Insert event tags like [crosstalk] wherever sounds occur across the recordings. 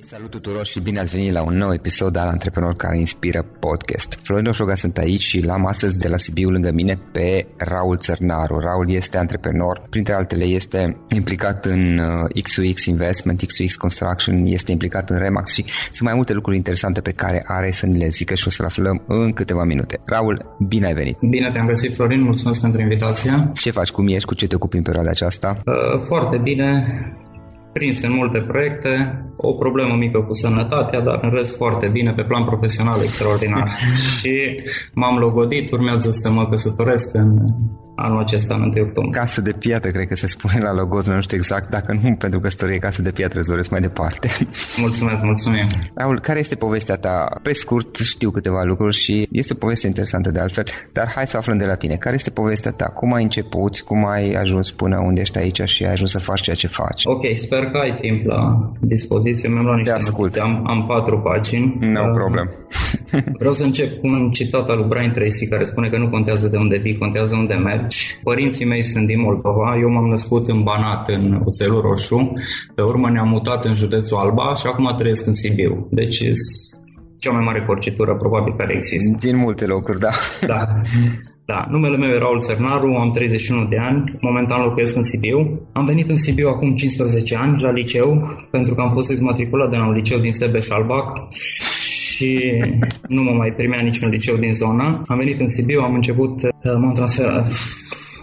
Salut tuturor și bine ați venit la un nou episod al Antreprenor care inspiră podcast. Florin Oșoga sunt aici și l-am astăzi de la Sibiu lângă mine pe Raul Țărnaru. Raul este antreprenor, printre altele este implicat în XUX uh, Investment, XUX Construction, este implicat în Remax și sunt mai multe lucruri interesante pe care are să ni le zică și o să le aflăm în câteva minute. Raul, bine ai venit! Bine te-am găsit, Florin, mulțumesc pentru invitația. Ce faci, cum ești, cu ce te ocupi în perioada aceasta? Uh, foarte bine, prins în multe proiecte, o problemă mică cu sănătatea, dar în rest foarte bine, pe plan profesional extraordinar. [laughs] și m-am logodit, urmează să mă căsătoresc în anul acesta, în 1 octombrie. Casă de piatră, cred că se spune la logoț, nu știu exact, dacă nu pentru căsătorie, casă de piatră, îți mai departe. Mulțumesc, mulțumim. Raul, care este povestea ta? Pe scurt, știu câteva lucruri și este o poveste interesantă de altfel, dar hai să aflăm de la tine. Care este povestea ta? Cum ai început? Cum ai ajuns până unde ești aici și ai ajuns să faci ceea ce faci? Ok, sper că ai timp la dispoziție. Mi-am luat niște ascult. Am, am patru pagini. No uh, problem. Vreau să încep cu un citat al lui Brian Tracy care spune că nu contează de unde vii, contează unde mergi Deci, Părinții mei sunt din Moldova, eu m-am născut în Banat, în Oțelul Roșu, pe urmă ne-am mutat în județul Alba și acum trăiesc în Sibiu. Deci cea mai mare porcitură probabil care există. Din multe locuri, da. Da. Da, numele meu e Raul Țărnaru, am 31 de ani, momentan locuiesc în Sibiu. Am venit în Sibiu acum 15 ani la liceu, pentru că am fost exmatriculat de la un liceu din Sebeș-Albac și nu mă mai primea niciun liceu din zona. Am venit în Sibiu, am început, m-am transferat,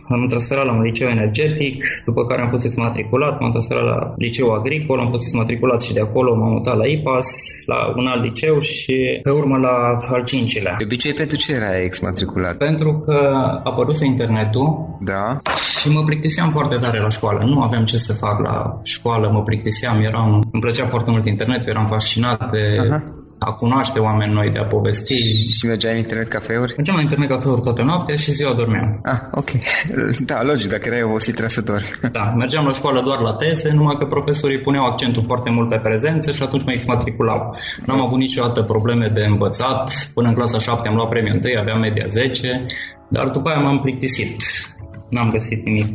am transferat la un liceu energetic, după care am fost exmatriculat, m-am transferat la liceu agricol, am fost exmatriculat și de acolo m-am mutat la IPAS, la un alt liceu și pe urmă la al cincilea. De obicei pentru ce era exmatriculat? Pentru că a apărut internetul da. și mă plictiseam foarte tare la școală. Nu aveam ce să fac la școală, mă plictiseam, eram, îmi plăcea foarte mult internetul, eram fascinat de Aha a cunoaște oameni noi, de a povesti. Și mergeai în internet cafeuri? Mergeam la internet cafeuri toată noaptea și ziua dormeam. Ah, ok. [laughs] Da, logic, dacă erai obosit trebuie să dormi. Da, mergeam la școală doar la tese, numai că profesorii puneau accentul foarte mult pe prezență și atunci mă exmatriculau. N-am avut niciodată probleme de învățat. Până în clasa 7 am luat premiul 1, aveam media 10, dar după aia m-am plictisit n-am găsit nimic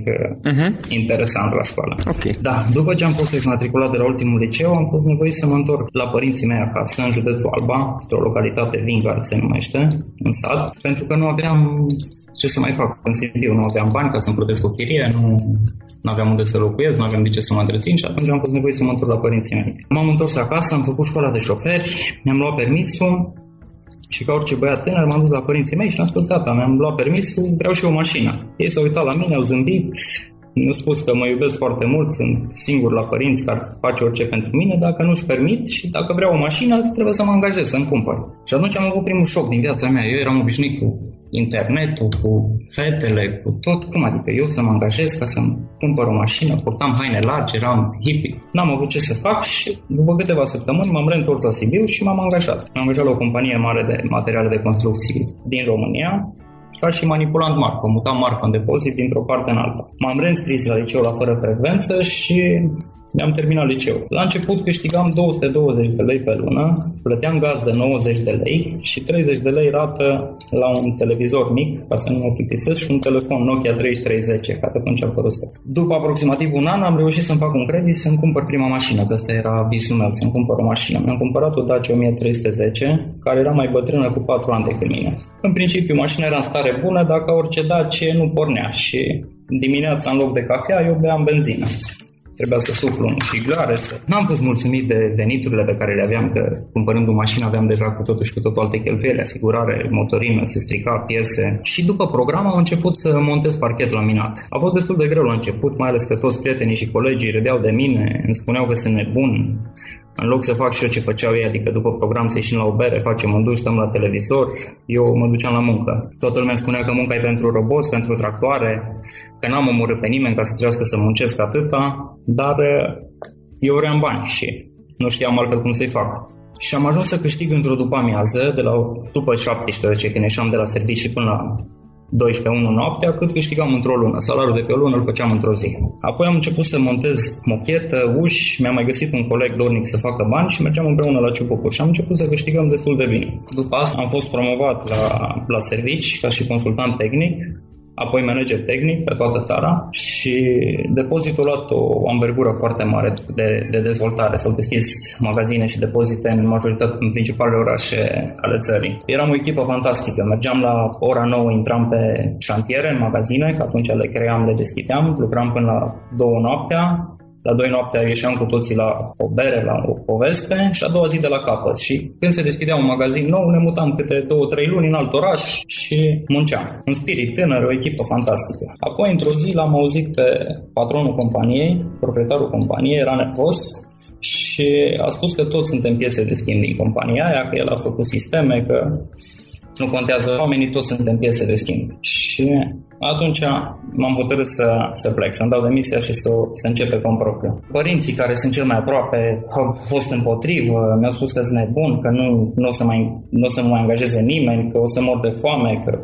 uh-huh. interesant la școală. Okay. Da, după ce am fost exmatriculat de la ultimul liceu, am fost nevoit să mă întorc la părinții mei acasă, în județul Alba, într-o localitate Vingard se numește, în sat, pentru că nu aveam ce să mai fac în Sibiu, nu aveam bani ca să-mi plătesc o chirie, nu nu aveam unde să locuiesc, nu aveam de ce să mă întrețin și atunci am fost nevoit să mă întorc la părinții mei. M-am întors acasă, am făcut școala de șoferi, mi-am luat permisul și ca orice băiat tânăr m-am dus la părinții mei și am spus, tata, mi-am luat permisul, vreau și o mașină. Ei s-au uitat la mine, au zâmbit, mi-au spus că mă iubesc foarte mult, sunt singur la părinți care face orice pentru mine, dacă nu-și permit și dacă vreau o mașină, trebuie să mă angajez, să-mi cumpăr. Și atunci am avut primul șoc din viața mea. Eu eram obișnuit cu internetul, cu fetele, cu tot. Cum adică eu să mă angajez ca să-mi cumpăr o mașină, purtam haine largi, eram hippie. N-am avut ce să fac și după câteva săptămâni m-am reîntors la Sibiu și m-am angajat. M-am angajat la o companie mare de materiale de construcții din România, ca și manipulant marfă. Mutam marfă în depozit dintr-o parte în alta. M-am reînscris la liceu la fără frecvență și mi-am terminat liceu. La început câștigam 220 de lei pe lună, plăteam gaz de 90 de lei și 30 de lei rată la un televizor mic, ca să nu mă plictisesc, și un telefon Nokia 3310, care atunci a apăruse. După aproximativ un an am reușit să-mi fac un credit să-mi cumpăr prima mașină, că ăsta era visul meu, să-mi cumpăr o mașină. Mi-am cumpărat o Dacia 1310, care era mai bătrână cu 4 ani decât mine. În principiu, mașina era în stare bună, dacă orice Dacia nu pornea și dimineața în loc de cafea eu beam benzină trebuia să suflu în șiglare. Să... N-am fost mulțumit de veniturile pe care le aveam, că cumpărând o mașină aveam deja cu totul și cu totul alte cheltuieli, asigurare, motorină, se strica piese. Și după program am început să montez parchet laminat. A fost destul de greu la început, mai ales că toți prietenii și colegii râdeau de mine, îmi spuneau că sunt nebun, în loc să fac și eu ce făceau ei, adică după program să ieșim la o bere, facem un duș, stăm la televizor, eu mă duceam la muncă. Toată lumea spunea că munca e pentru roboți, pentru tractoare, că n-am omorât pe nimeni ca să trebuiască să muncesc atâta, dar eh, eu vreau bani și nu știam altfel cum să-i fac. Și am ajuns să câștig într-o după amiază, de la după 17, când ieșeam de la servicii până la 12-1 noaptea, cât câștigam într-o lună. Salariul de pe o lună îl făceam într-o zi. Apoi am început să montez mochetă, uși, mi-am mai găsit un coleg dornic să facă bani și mergeam împreună la Ciupocu și am început să câștigăm destul de bine. După asta am fost promovat la, la servici ca și consultant tehnic apoi manager tehnic pe toată țara și depozitul a luat o anvergură foarte mare de, de dezvoltare. S-au deschis magazine și depozite în majoritatea, în principalele orașe ale țării. Eram o echipă fantastică. Mergeam la ora 9, intram pe șantiere, în magazine, că atunci le cream, le deschideam, lucram până la 2 noaptea, la doi noaptea ieșeam cu toții la o bere, la o poveste și a doua zi de la capăt. Și când se deschidea un magazin nou, ne mutam câte două, trei luni în alt oraș și munceam. Un spirit tânăr, o echipă fantastică. Apoi, într-o zi, l-am auzit pe patronul companiei, proprietarul companiei, era nervos și a spus că toți suntem piese de schimb din compania aia, că el a făcut sisteme, că nu contează oamenii, toți suntem piese de schimb. Și atunci m-am hotărât să, să plec, să-mi dau demisia și să, să încep pe cont propriu. Părinții care sunt cel mai aproape au fost împotrivă, mi-au spus că sunt nebun, că nu, nu, o să mai, nu o să mă mai angajeze nimeni, că o să mor de foame, că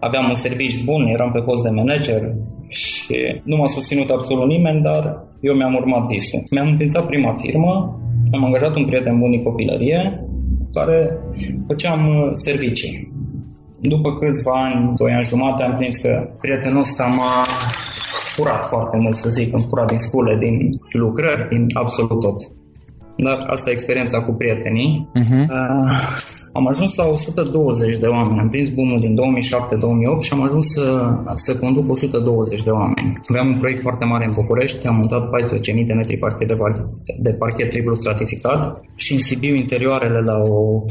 aveam un serviciu bun, eram pe post de manager și nu m-a susținut absolut nimeni, dar eu mi-am urmat visul. Mi-am înființat prima firmă, am angajat un prieten bun din copilărie, care făceam uh, servicii. După câțiva ani, doi ani jumate, am prins că prietenul ăsta m-a furat foarte mult, să zic, îmi furat din scule, din lucrări, din absolut tot. Dar asta e experiența cu prietenii. Uh-huh. Uh, am ajuns la 120 de oameni. Am prins boom din 2007-2008 și am ajuns să, să conduc 120 de oameni. Aveam un proiect foarte mare în București, am montat 14.000 de metri parchet de, de parchet triplu stratificat și în Sibiu interioarele la o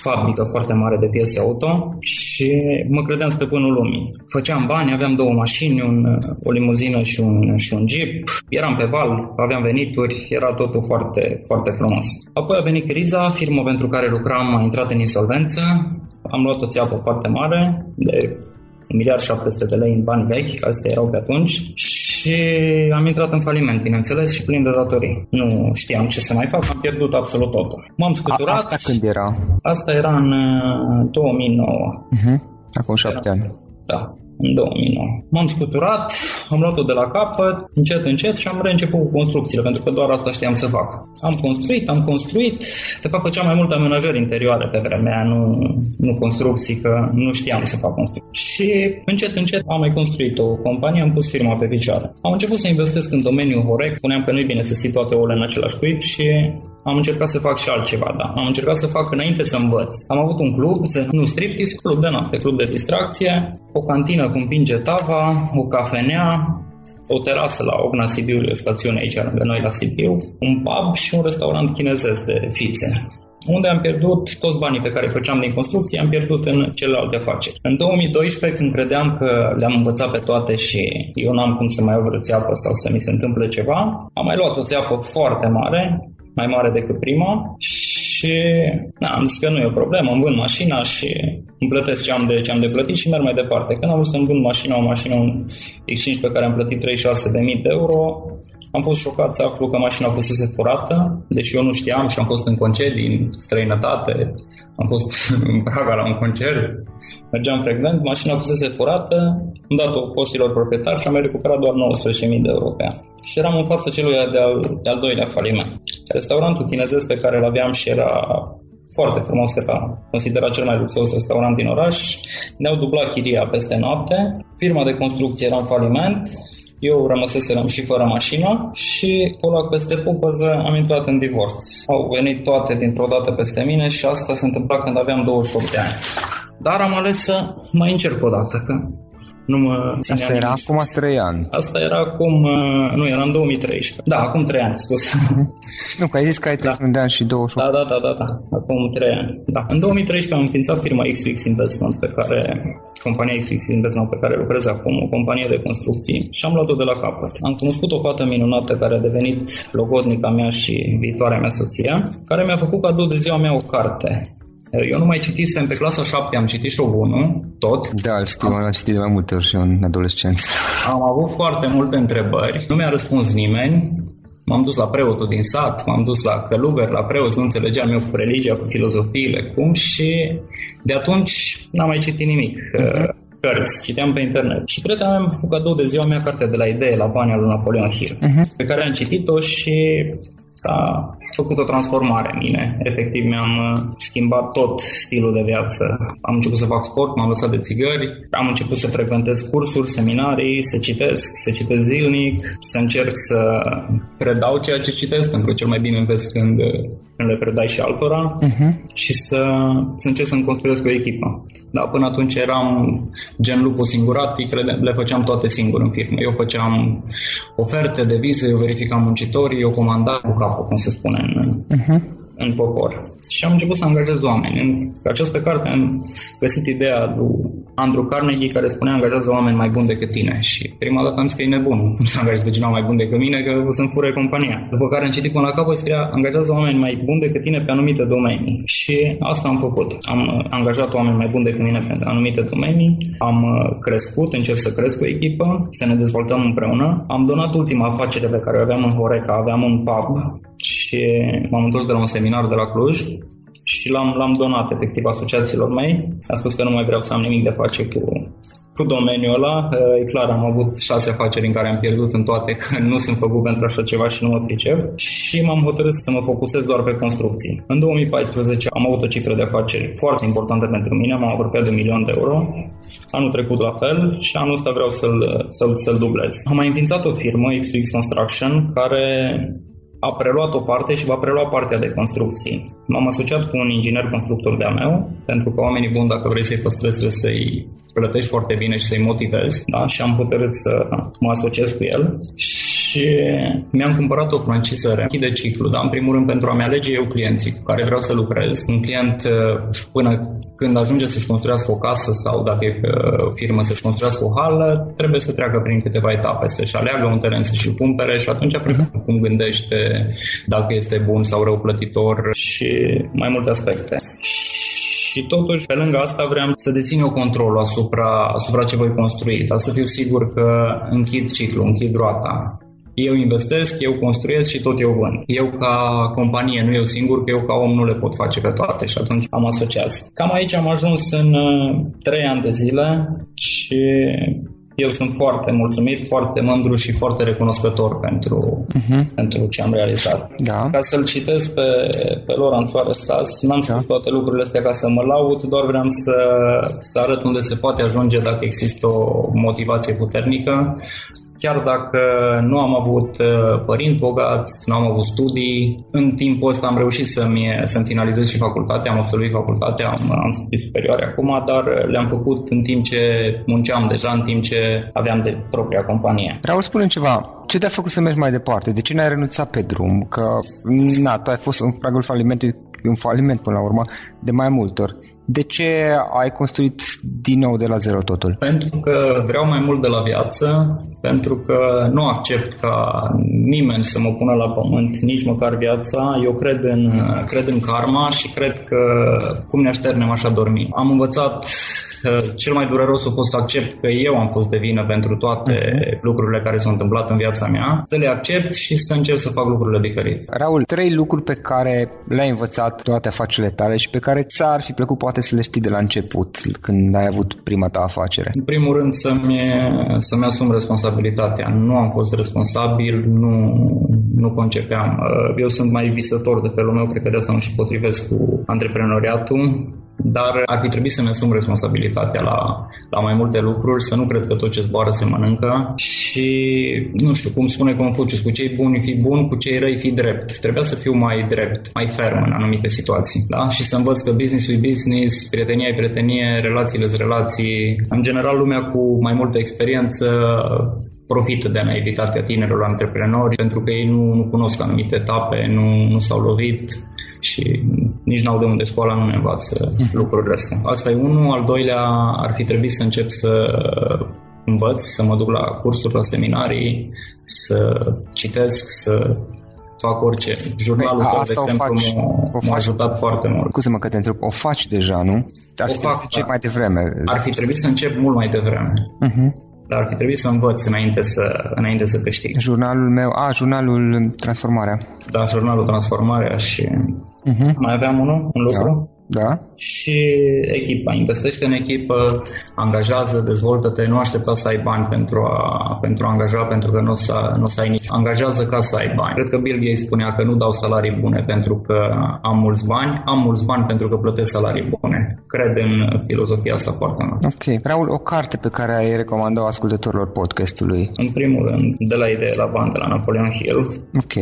fabrică foarte mare de piese auto și și mă credeam stăpânul lumii. Făceam bani, aveam două mașini, un, o limuzină și un, și un jeep, eram pe val, aveam venituri, era totul foarte, foarte frumos. Apoi a venit criza, firma pentru care lucram a intrat în insolvență, am luat o țeapă foarte mare de 1 miliard 700 de lei în bani vechi, astea erau pe atunci, și am intrat în faliment, bineînțeles, și plin de datorii. Nu știam ce să mai fac, am pierdut absolut totul. M-am scuturat. Asta când era? Asta era în 2009. Uh-huh. Mhm. Acum șapte ani. Da, în 2009. M-am scuturat, am luat-o de la capăt, încet, încet și am reînceput cu construcțiile, pentru că doar asta știam să fac. Am construit, am construit, de fapt făceam mai multe amenajări interioare pe vremea nu, nu construcții, că nu știam să fac construcții. Și încet, încet am mai construit o companie, am pus firma pe picioare. Am început să investesc în domeniul Horec, spuneam că nu e bine să ții toate ouăle în același cuib și am încercat să fac și altceva, da. Am încercat să fac înainte să învăț. Am avut un club, nu striptease, club de noapte, club de distracție, o cantină cu împinge tava, o cafenea, o terasă la Ogna Sibiului, o stațiune aici lângă noi la Sibiu, un pub și un restaurant chinezesc de fițe unde am pierdut toți banii pe care îi făceam din construcție, am pierdut în celelalte afaceri. În 2012, când credeam că le-am învățat pe toate și eu n-am cum să mai iau vreo țeapă sau să mi se întâmple ceva, am mai luat o țeapă foarte mare, mai mare decât prima și na, am zis că nu e o problemă, îmi vând mașina și îmi plătesc ce am de, ce am de plătit și merg mai departe. Când am vrut să-mi vând mașina, o mașină, un X5 pe care am plătit 36.000 de euro, am fost șocat să aflu că mașina a fusese furată, deși eu nu știam și am fost în concedii în străinătate, am fost [laughs] în Praga la un concert, mergeam frecvent, mașina fusese furată, am dat-o poștilor proprietari și am recuperat doar 19.000 de euro pe an. Și eram în fața celui de-al, de-al doilea faliment. Restaurantul chinezesc pe care îl aveam și era foarte frumos, era considerat cel mai luxos restaurant din oraș. Ne-au dublat chiria peste noapte, firma de construcție era în faliment, eu rămăseserăm și fără mașină și colac peste pupăză am intrat în divorț. Au venit toate dintr-o dată peste mine și asta se întâmpla când aveam 28 de ani. Dar am ales să mai încerc o dată, că nu mă Asta era acum 3 ani. Asta era acum, uh, nu, era în 2013. Da, acum 3 ani, scuz. [laughs] nu, că ai zis că ai 31 da. de ani și 28. Da, da, da, da, da, acum 3 ani. Da. În 2013 am înființat firma XFX Investment, pe care, compania XFX Investment pe care lucrez acum, o companie de construcții și am luat-o de la capăt. Am cunoscut o fată minunată care a devenit logodnica mea și viitoarea mea soția, care mi-a făcut cadou de ziua mea o carte eu nu mai citisem pe clasa 7, am citit și o 1, tot. Da, știu, am, am citit de mai multe ori și în adolescență. Am avut foarte multe întrebări, nu mi-a răspuns nimeni, M-am dus la preotul din sat, m-am dus la călugăr, la preot, nu înțelegeam eu cu religia, cu filozofiile, cum și de atunci n-am mai citit nimic. Uh-huh. Cărți, citeam pe internet. Și prietena mea mi-a făcut cadou de ziua mea cartea de la idee la banii lui Napoleon Hill, uh-huh. pe care am citit-o și s-a făcut o transformare în mine. Efectiv, mi-am uh, schimbat tot stilul de viață. Am început să fac sport, m-am lăsat de țigări, am început să frecventez cursuri, seminarii, să citesc, să citesc zilnic, să încerc să predau ceea ce citesc, pentru că cel mai bine înveți când, când le predai și altora uh-huh. și să, să încerc să-mi construiesc o echipă. Dar până atunci eram gen lupul singuratic, le, le făceam toate singur în firmă. Eu făceam oferte de vize, eu verificam muncitorii, eu comandam cu capul, cum se spune în, uh-huh. În popor. Și am început să angajez oameni. În această carte am găsit ideea lui Andrew Carnegie care spunea angajează oameni mai buni decât tine și prima dată am zis că e nebun. Cum [laughs] să angajez pe cineva mai bun decât mine că o să-mi fure compania. După care am citit până la capăt scria angajează oameni mai buni decât tine pe anumite domenii. Și asta am făcut. Am angajat oameni mai buni decât mine pe anumite domenii, am uh, crescut, încerc să cresc cu echipă, să ne dezvoltăm împreună. Am donat ultima afacere pe care o aveam în Horeca, aveam un pub și m-am întors de la un seminar de la Cluj și l-am, l-am donat efectiv asociațiilor mei. Am spus că nu mai vreau să am nimic de face cu, cu domeniul ăla. E clar, am avut șase afaceri în care am pierdut în toate, că nu sunt făcut pentru așa ceva și nu mă pricep. Și m-am hotărât să mă focusez doar pe construcții. În 2014 am avut o cifră de afaceri foarte importantă pentru mine, m-am apropiat de un milion de euro. Anul trecut la fel și anul ăsta vreau să-l, să-l, să-l dublez. Am mai înființat o firmă, XX Construction, care a preluat o parte și va prelua partea de construcții. M-am asociat cu un inginer constructor de-a meu, pentru că oamenii buni, dacă vrei să-i păstrezi, trebuie să-i plătești foarte bine și să-i motivezi. Da? Și am hotărât să mă asociez cu el și mi-am cumpărat o franciză închide ciclu, dar în primul rând pentru a-mi alege eu clienții cu care vreau să lucrez. Un client uh, până când ajunge să-și construiască o casă sau dacă e uh, firmă să-și construiască o hală, trebuie să treacă prin câteva etape, să-și aleagă un teren, să-și cumpere și atunci uh-huh. cum gândește dacă este bun sau rău plătitor și mai multe aspecte. Și totuși, pe lângă asta, vreau să dețin eu controlul asupra, asupra ce voi construi, dar să fiu sigur că închid ciclul, închid roata. Eu investesc, eu construiesc și tot eu vând. Eu ca companie, nu eu singur, că eu ca om nu le pot face pe toate și atunci am asociați. Cam aici am ajuns în uh, 3 ani de zile și eu sunt foarte mulțumit, foarte mândru și foarte recunoscător pentru, uh-huh. pentru ce am realizat. Da. Ca să-l citesc pe, pe Laurent Sas, n-am spus da. toate lucrurile astea ca să mă laud, doar vreau să, să arăt unde se poate ajunge dacă există o motivație puternică chiar dacă nu am avut uh, părinți bogați, nu am avut studii, în timpul ăsta am reușit să-mi, să-mi finalizez și facultatea, am absolvit facultatea, am, am studii superioare acum, dar le-am făcut în timp ce munceam deja, în timp ce aveam de propria companie. Raul, spune ceva, ce te-a făcut să mergi mai departe? De ce n-ai renunțat pe drum? Că, na, tu ai fost în pragul falimentului, un faliment până la urmă, de mai multe ori. De ce ai construit din nou de la zero totul? Pentru că vreau mai mult de la viață, pentru că nu accept ca nimeni să mă pună la pământ, nici măcar viața. Eu cred în, cred în karma și cred că cum ne așternem așa dormi. Am învățat cel mai dureros a fost să accept că eu am fost de vină pentru toate uh-huh. lucrurile care s-au întâmplat în viața mea, să le accept și să încerc să fac lucrurile diferite. Raul, trei lucruri pe care le-ai învățat toate afacerile tale și pe care ți-ar fi plăcut poate să le știi de la început, când ai avut prima ta afacere. În primul rând să-mi, să-mi asum responsabilitatea. Nu am fost responsabil, nu, nu concepeam. Eu sunt mai visător de felul meu, cred că de asta nu și potrivesc cu antreprenoriatul dar ar fi trebuit să-mi asum responsabilitatea la, la mai multe lucruri, să nu cred că tot ce zboară se mănâncă și, nu știu, cum spune Confucius, cu cei buni fi bun, cu cei răi fi drept. Trebuia să fiu mai drept, mai ferm în anumite situații, da? Și să învăț că business e business, prietenia e prietenie, relațiile sunt relații. În general, lumea cu mai multă experiență profită de naivitatea tinerilor antreprenori pentru că ei nu, nu cunosc anumite etape, nu, nu s-au lovit și nici n-au de unde școala nu ne învață mm. lucrurile astea. Asta e unul. Al doilea ar fi trebuit să încep să învăț, să mă duc la cursuri, la seminarii, să citesc, să fac orice. Jurnalul tău, de exemplu, m-a ajutat foarte mult. Scuze-mă că te întreb, o faci deja, nu? Ar o fi fac, să încep da. mai devreme. Ar fi trebuit să încep mult mai devreme. Uh-huh. Dar ar fi trebuit să învăț înainte să, înainte să câștig. Jurnalul meu, a, jurnalul Transformarea. Da, jurnalul Transformarea și uh-huh. mai aveam unul, un lucru. Da. Da. Și echipa. Investește în echipă, angajează, dezvoltă-te, nu aștepta să ai bani pentru a, pentru a angaja, pentru că nu o să, nu o să ai nici. Angajează ca să ai bani. Cred că Bill Gates spunea că nu dau salarii bune pentru că am mulți bani, am mulți bani pentru că plătesc salarii bune. Cred în filozofia asta foarte mult. Ok. Raul, o carte pe care ai recomandat ascultătorilor podcastului? În primul rând, de la idee la bani, de la Napoleon Hill. Ok.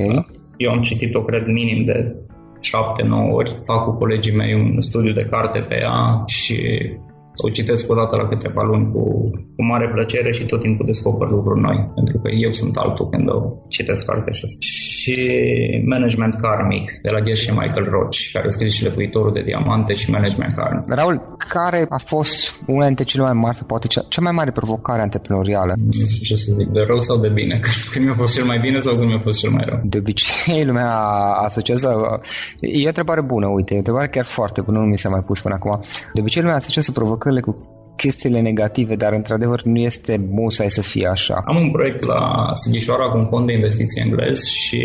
Eu am citit-o, cred, minim de 7-9 ori. Fac cu colegii mei un studiu de carte pe ea și o citesc o dată la câteva luni cu, cu mare plăcere și tot timpul descoper lucruri noi, pentru că eu sunt altul când o citesc cartea și Și Management Karmic, de la Gershon Michael Roach, care a scris și Lefuitorul de Diamante și Management Karmic. Raul, care a fost una dintre cele mai mari, poate cea, cea mai mare provocare antreprenorială? Nu știu ce să zic, de rău sau de bine? [laughs] Când mi-a fost cel mai bine sau când mi-a fost cel mai rău? De obicei, lumea asociază... E o întrebare bună, uite, e o întrebare chiar foarte bună, nu mi s-a mai pus până acum. De obicei, lumea asociază provocări provocările cu chestiile negative, dar într-adevăr nu este musai să fie așa. Am un proiect la Sighișoara cu un fond de investiții englez și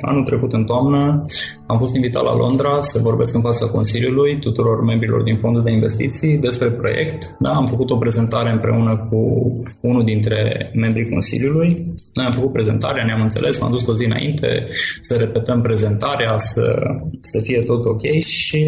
anul trecut în toamnă am fost invitat la Londra să vorbesc în fața Consiliului tuturor membrilor din fondul de investiții despre proiect. Da, am făcut o prezentare împreună cu unul dintre membrii Consiliului. Noi am făcut prezentarea, ne-am înțeles, m-am dus cu o zi înainte să repetăm prezentarea, să, să fie tot ok și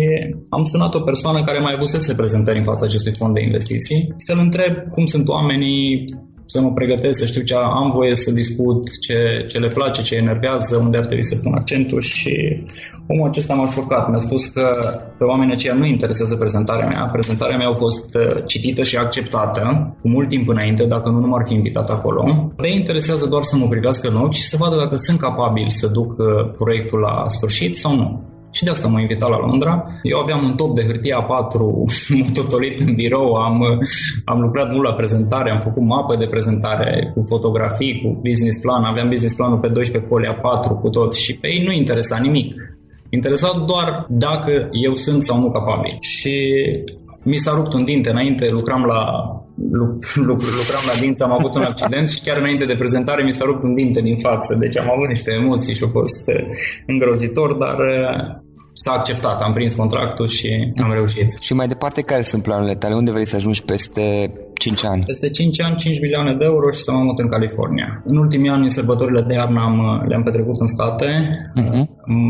am sunat o persoană care mai avusese prezentări în fața acestui fond de investiții să-l întreb cum sunt oamenii, să mă pregătesc, să știu ce am voie să discut, ce, ce le place, ce enervează, unde ar trebui să pun accentul și omul acesta m-a șocat. Mi-a spus că pe oamenii aceia nu interesează prezentarea mea. Prezentarea mea a fost uh, citită și acceptată cu mult timp înainte, dacă nu, nu m-ar fi invitat acolo. Le interesează doar să mă privească în ochi și să vadă dacă sunt capabil să duc uh, proiectul la sfârșit sau nu. Și de asta m-a invitat la Londra. Eu aveam un top de hârtie A4 [laughs] mototolit în birou, am, am lucrat mult la prezentare, am făcut mapă de prezentare cu fotografii, cu business plan, aveam business planul pe 12 poli A4 cu tot și pe ei nu interesa nimic. Interesa doar dacă eu sunt sau nu capabil. Și mi s-a rupt un dinte înainte, lucram la, [laughs] lucram la dinți, am avut un accident și chiar înainte de prezentare mi s-a rupt un dinte din față, deci am avut niște emoții și a fost eh, îngrozitor, dar eh, s-a acceptat, am prins contractul și am reușit. Și mai departe, care sunt planurile tale? Unde vrei să ajungi peste 5 ani? Peste 5 ani, 5 milioane de euro și să mă mut în California. În ultimii ani, în sărbătorile de iarnă am, le-am petrecut în state. Uh-huh.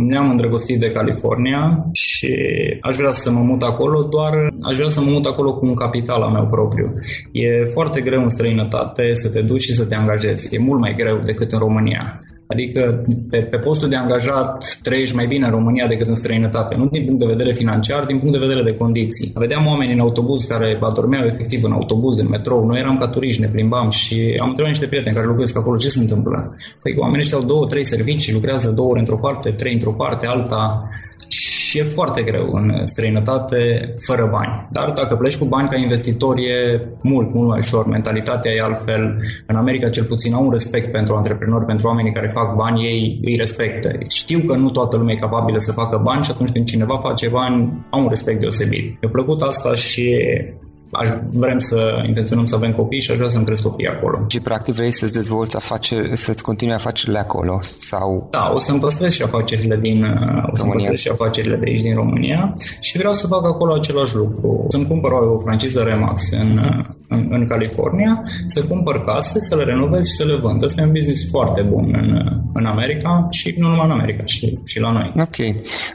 Ne-am îndrăgostit de California și aș vrea să mă mut acolo, doar aș vrea să mă mut acolo cu un capital al meu propriu. E foarte greu în străinătate să te duci și să te angajezi. E mult mai greu decât în România. Adică pe, pe postul de angajat trăiești mai bine în România decât în străinătate, nu din punct de vedere financiar, din punct de vedere de condiții. Vedeam oameni în autobuz care adormeau efectiv în autobuz, în metrou, noi eram ca turiști, ne plimbam și am întrebat niște prieteni care lucrez acolo ce se întâmplă. Păi oamenii ăștia au două, trei servicii, lucrează două ore într-o parte, trei într-o parte, alta și e foarte greu în străinătate fără bani. Dar dacă pleci cu bani ca investitor e mult, mult mai ușor. Mentalitatea e altfel. În America cel puțin au un respect pentru antreprenori, pentru oamenii care fac bani, ei îi respectă. Știu că nu toată lumea e capabilă să facă bani și atunci când cineva face bani, au un respect deosebit. Mi-a plăcut asta și aș, vrem să intenționăm să avem copii și aș vrea să-mi cresc copii acolo. Și practic vrei să-ți dezvolți afaceri, să-ți continui afacerile acolo? sau? Da, o să-mi păstrez și afacerile din o să păstrez și afacerile de aici din România și vreau să fac acolo același lucru. Să-mi cumpăr o franciză Remax în, în, în California, să cumpăr case, să le renovez și să le vând. Asta e un business foarte bun în, în America și nu numai în America, și, și la noi. Ok.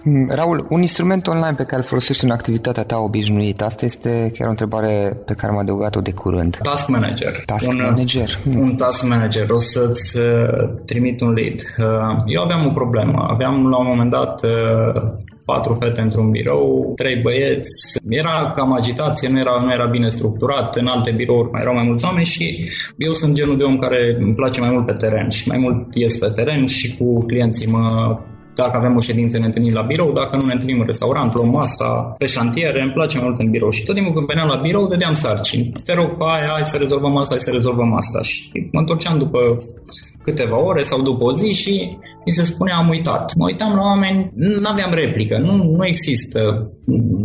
Mm, Raul, un instrument online pe care îl folosești în activitatea ta obișnuită, asta este chiar o întrebare întrebare pe care am adăugat-o de curând. Task manager. Task un, manager. Un task manager. O să-ți uh, trimit un lead. Uh, eu aveam o problemă. Aveam la un moment dat uh, patru fete într-un birou, trei băieți. Era cam agitație, nu era, nu era bine structurat. În alte birouri mai erau mai mulți oameni și eu sunt genul de om care îmi place mai mult pe teren și mai mult ies pe teren și cu clienții mă dacă avem o ședință, ne întâlnim la birou, dacă nu ne întâlnim în restaurant, luăm masa pe șantiere, îmi place mai mult în birou. Și tot timpul când veneam la birou, dădeam sarcini. Te rog, hai, hai să rezolvăm asta, hai să rezolvăm asta. Și mă întorceam după câteva ore sau după o zi și mi se spunea am uitat. Mă uitam la oameni, nu aveam replică, nu, nu există.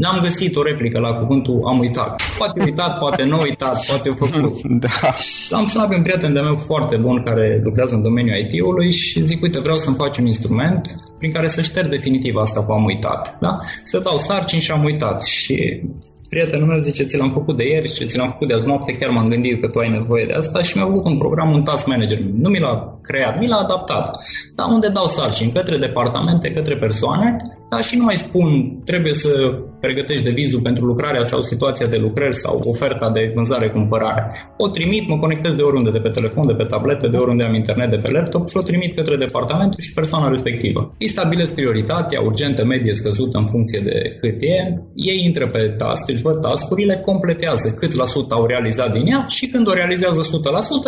N-am găsit o replică la cuvântul am uitat. Poate uitat, poate nu uitat, poate făcut. [laughs] Da. Am sunat pe un prieten de meu foarte bun care lucrează în domeniul IT-ului și zic, uite, vreau să-mi faci un instrument prin care să șterg definitiv asta cu am uitat. Da? Să dau sarcini și am uitat. Și prietenul meu zice, ți l-am făcut de ieri și ți l-am făcut de azi noapte, chiar m-am gândit că tu ai nevoie de asta și mi-a făcut un program, un task manager. Nu mi l-a creat, mi l-a adaptat. Dar unde dau sarcini? Către departamente, către persoane, dar și nu mai spun, trebuie să pregătești devizul pentru lucrarea sau situația de lucrări sau oferta de vânzare-cumpărare. O trimit, mă conectez de oriunde, de pe telefon, de pe tabletă, de oriunde am internet, de pe laptop și o trimit către departamentul și persoana respectivă. Îi stabilesc prioritatea, urgentă, medie, scăzută în funcție de cât e. Ei intră pe task, își văd tascurile, completează cât la sută au realizat din ea și când o realizează 100%,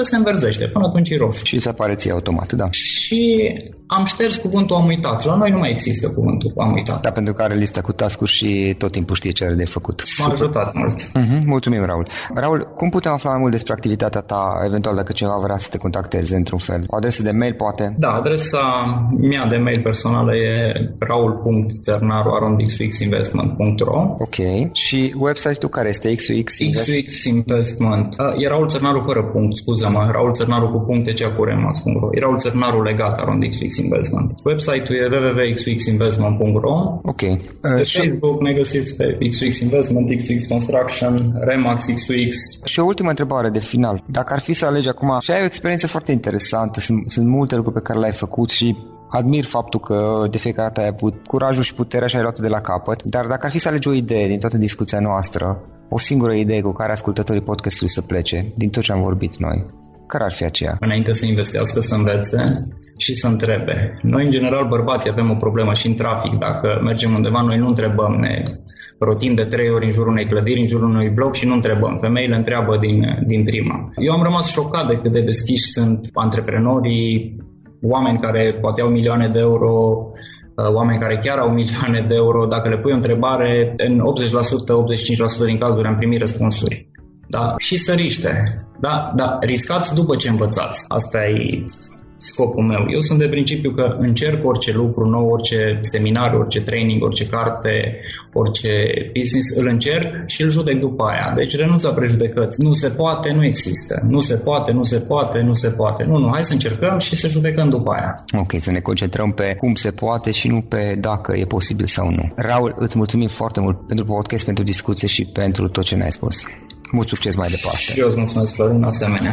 se înverzește. Până atunci e roșu. Și se apare ție automat, da. Și am șters cuvântul am uitat. La noi nu mai există cuvântul am uitat. Da, pentru că are lista cu tascuri și tot timpul știe ce are de făcut. M-a ajutat mult. Uh-huh, mulțumim, Raul. Raul, cum putem afla mai mult despre activitatea ta, eventual dacă cineva vrea să te contacteze într-un fel? O adresă de mail, poate? Da, adresa mea de mail personală e raul.țărnaru.xxinvestment.ro Ok. Și website-ul care este? XUX Investment? XUX Investment. E Raul Țărnaru fără punct, scuză-mă. Raul Țărnaru cu puncte ce cu remas.ro. E Raul Țărnaru legat arond XUX Investment. Website-ul e www.xuxinvestment.ro Ok. Uh, pe și... Facebook ne găsiți pe XUX Investment, XUX Construction, Remax XUX. Și o ultimă întrebare de final. Dacă ar fi să alegi acum, și ai o experiență foarte interesantă, sunt, sunt multe lucruri pe care le-ai făcut și admir faptul că de fiecare dată ai avut curajul și puterea și ai luat de la capăt, dar dacă ar fi să alegi o idee din toată discuția noastră, o singură idee cu care ascultătorii podcastului să plece, din tot ce am vorbit noi, Care ar fi aceea? Înainte să investească, să învețe și să întrebe. Noi, în general, bărbații avem o problemă și în trafic. Dacă mergem undeva, noi nu întrebăm, ne rotim de trei ori în jurul unei clădiri, în jurul unui bloc și nu întrebăm. Femeile întreabă din, din prima. Eu am rămas șocat de cât de deschiși sunt antreprenorii, oameni care poate au milioane de euro, uh, oameni care chiar au milioane de euro, dacă le pui o întrebare, în 80%, 85% din cazuri am primit răspunsuri. Da? Și săriște. Da? Da? Riscați după ce învățați. Asta e scopul meu. Eu sunt de principiu că încerc orice lucru nou, orice seminar, orice training, orice carte, orice business, îl încerc și îl judec după aia. Deci renunț la prejudecăți. Nu se poate, nu există. Nu se poate, nu se poate, nu se poate. Nu, nu, hai să încercăm și să judecăm după aia. Ok, să ne concentrăm pe cum se poate și nu pe dacă e posibil sau nu. Raul, îți mulțumim foarte mult pentru podcast, pentru discuție și pentru tot ce ne-ai spus. Mult succes mai departe. Și eu îți mulțumesc, Florin, asemenea.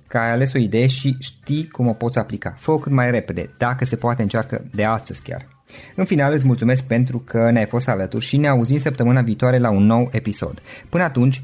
că ai ales o idee și știi cum o poți aplica. Fă-o cât mai repede, dacă se poate încearcă de astăzi chiar. În final îți mulțumesc pentru că ne-ai fost alături și ne auzim săptămâna viitoare la un nou episod. Până atunci,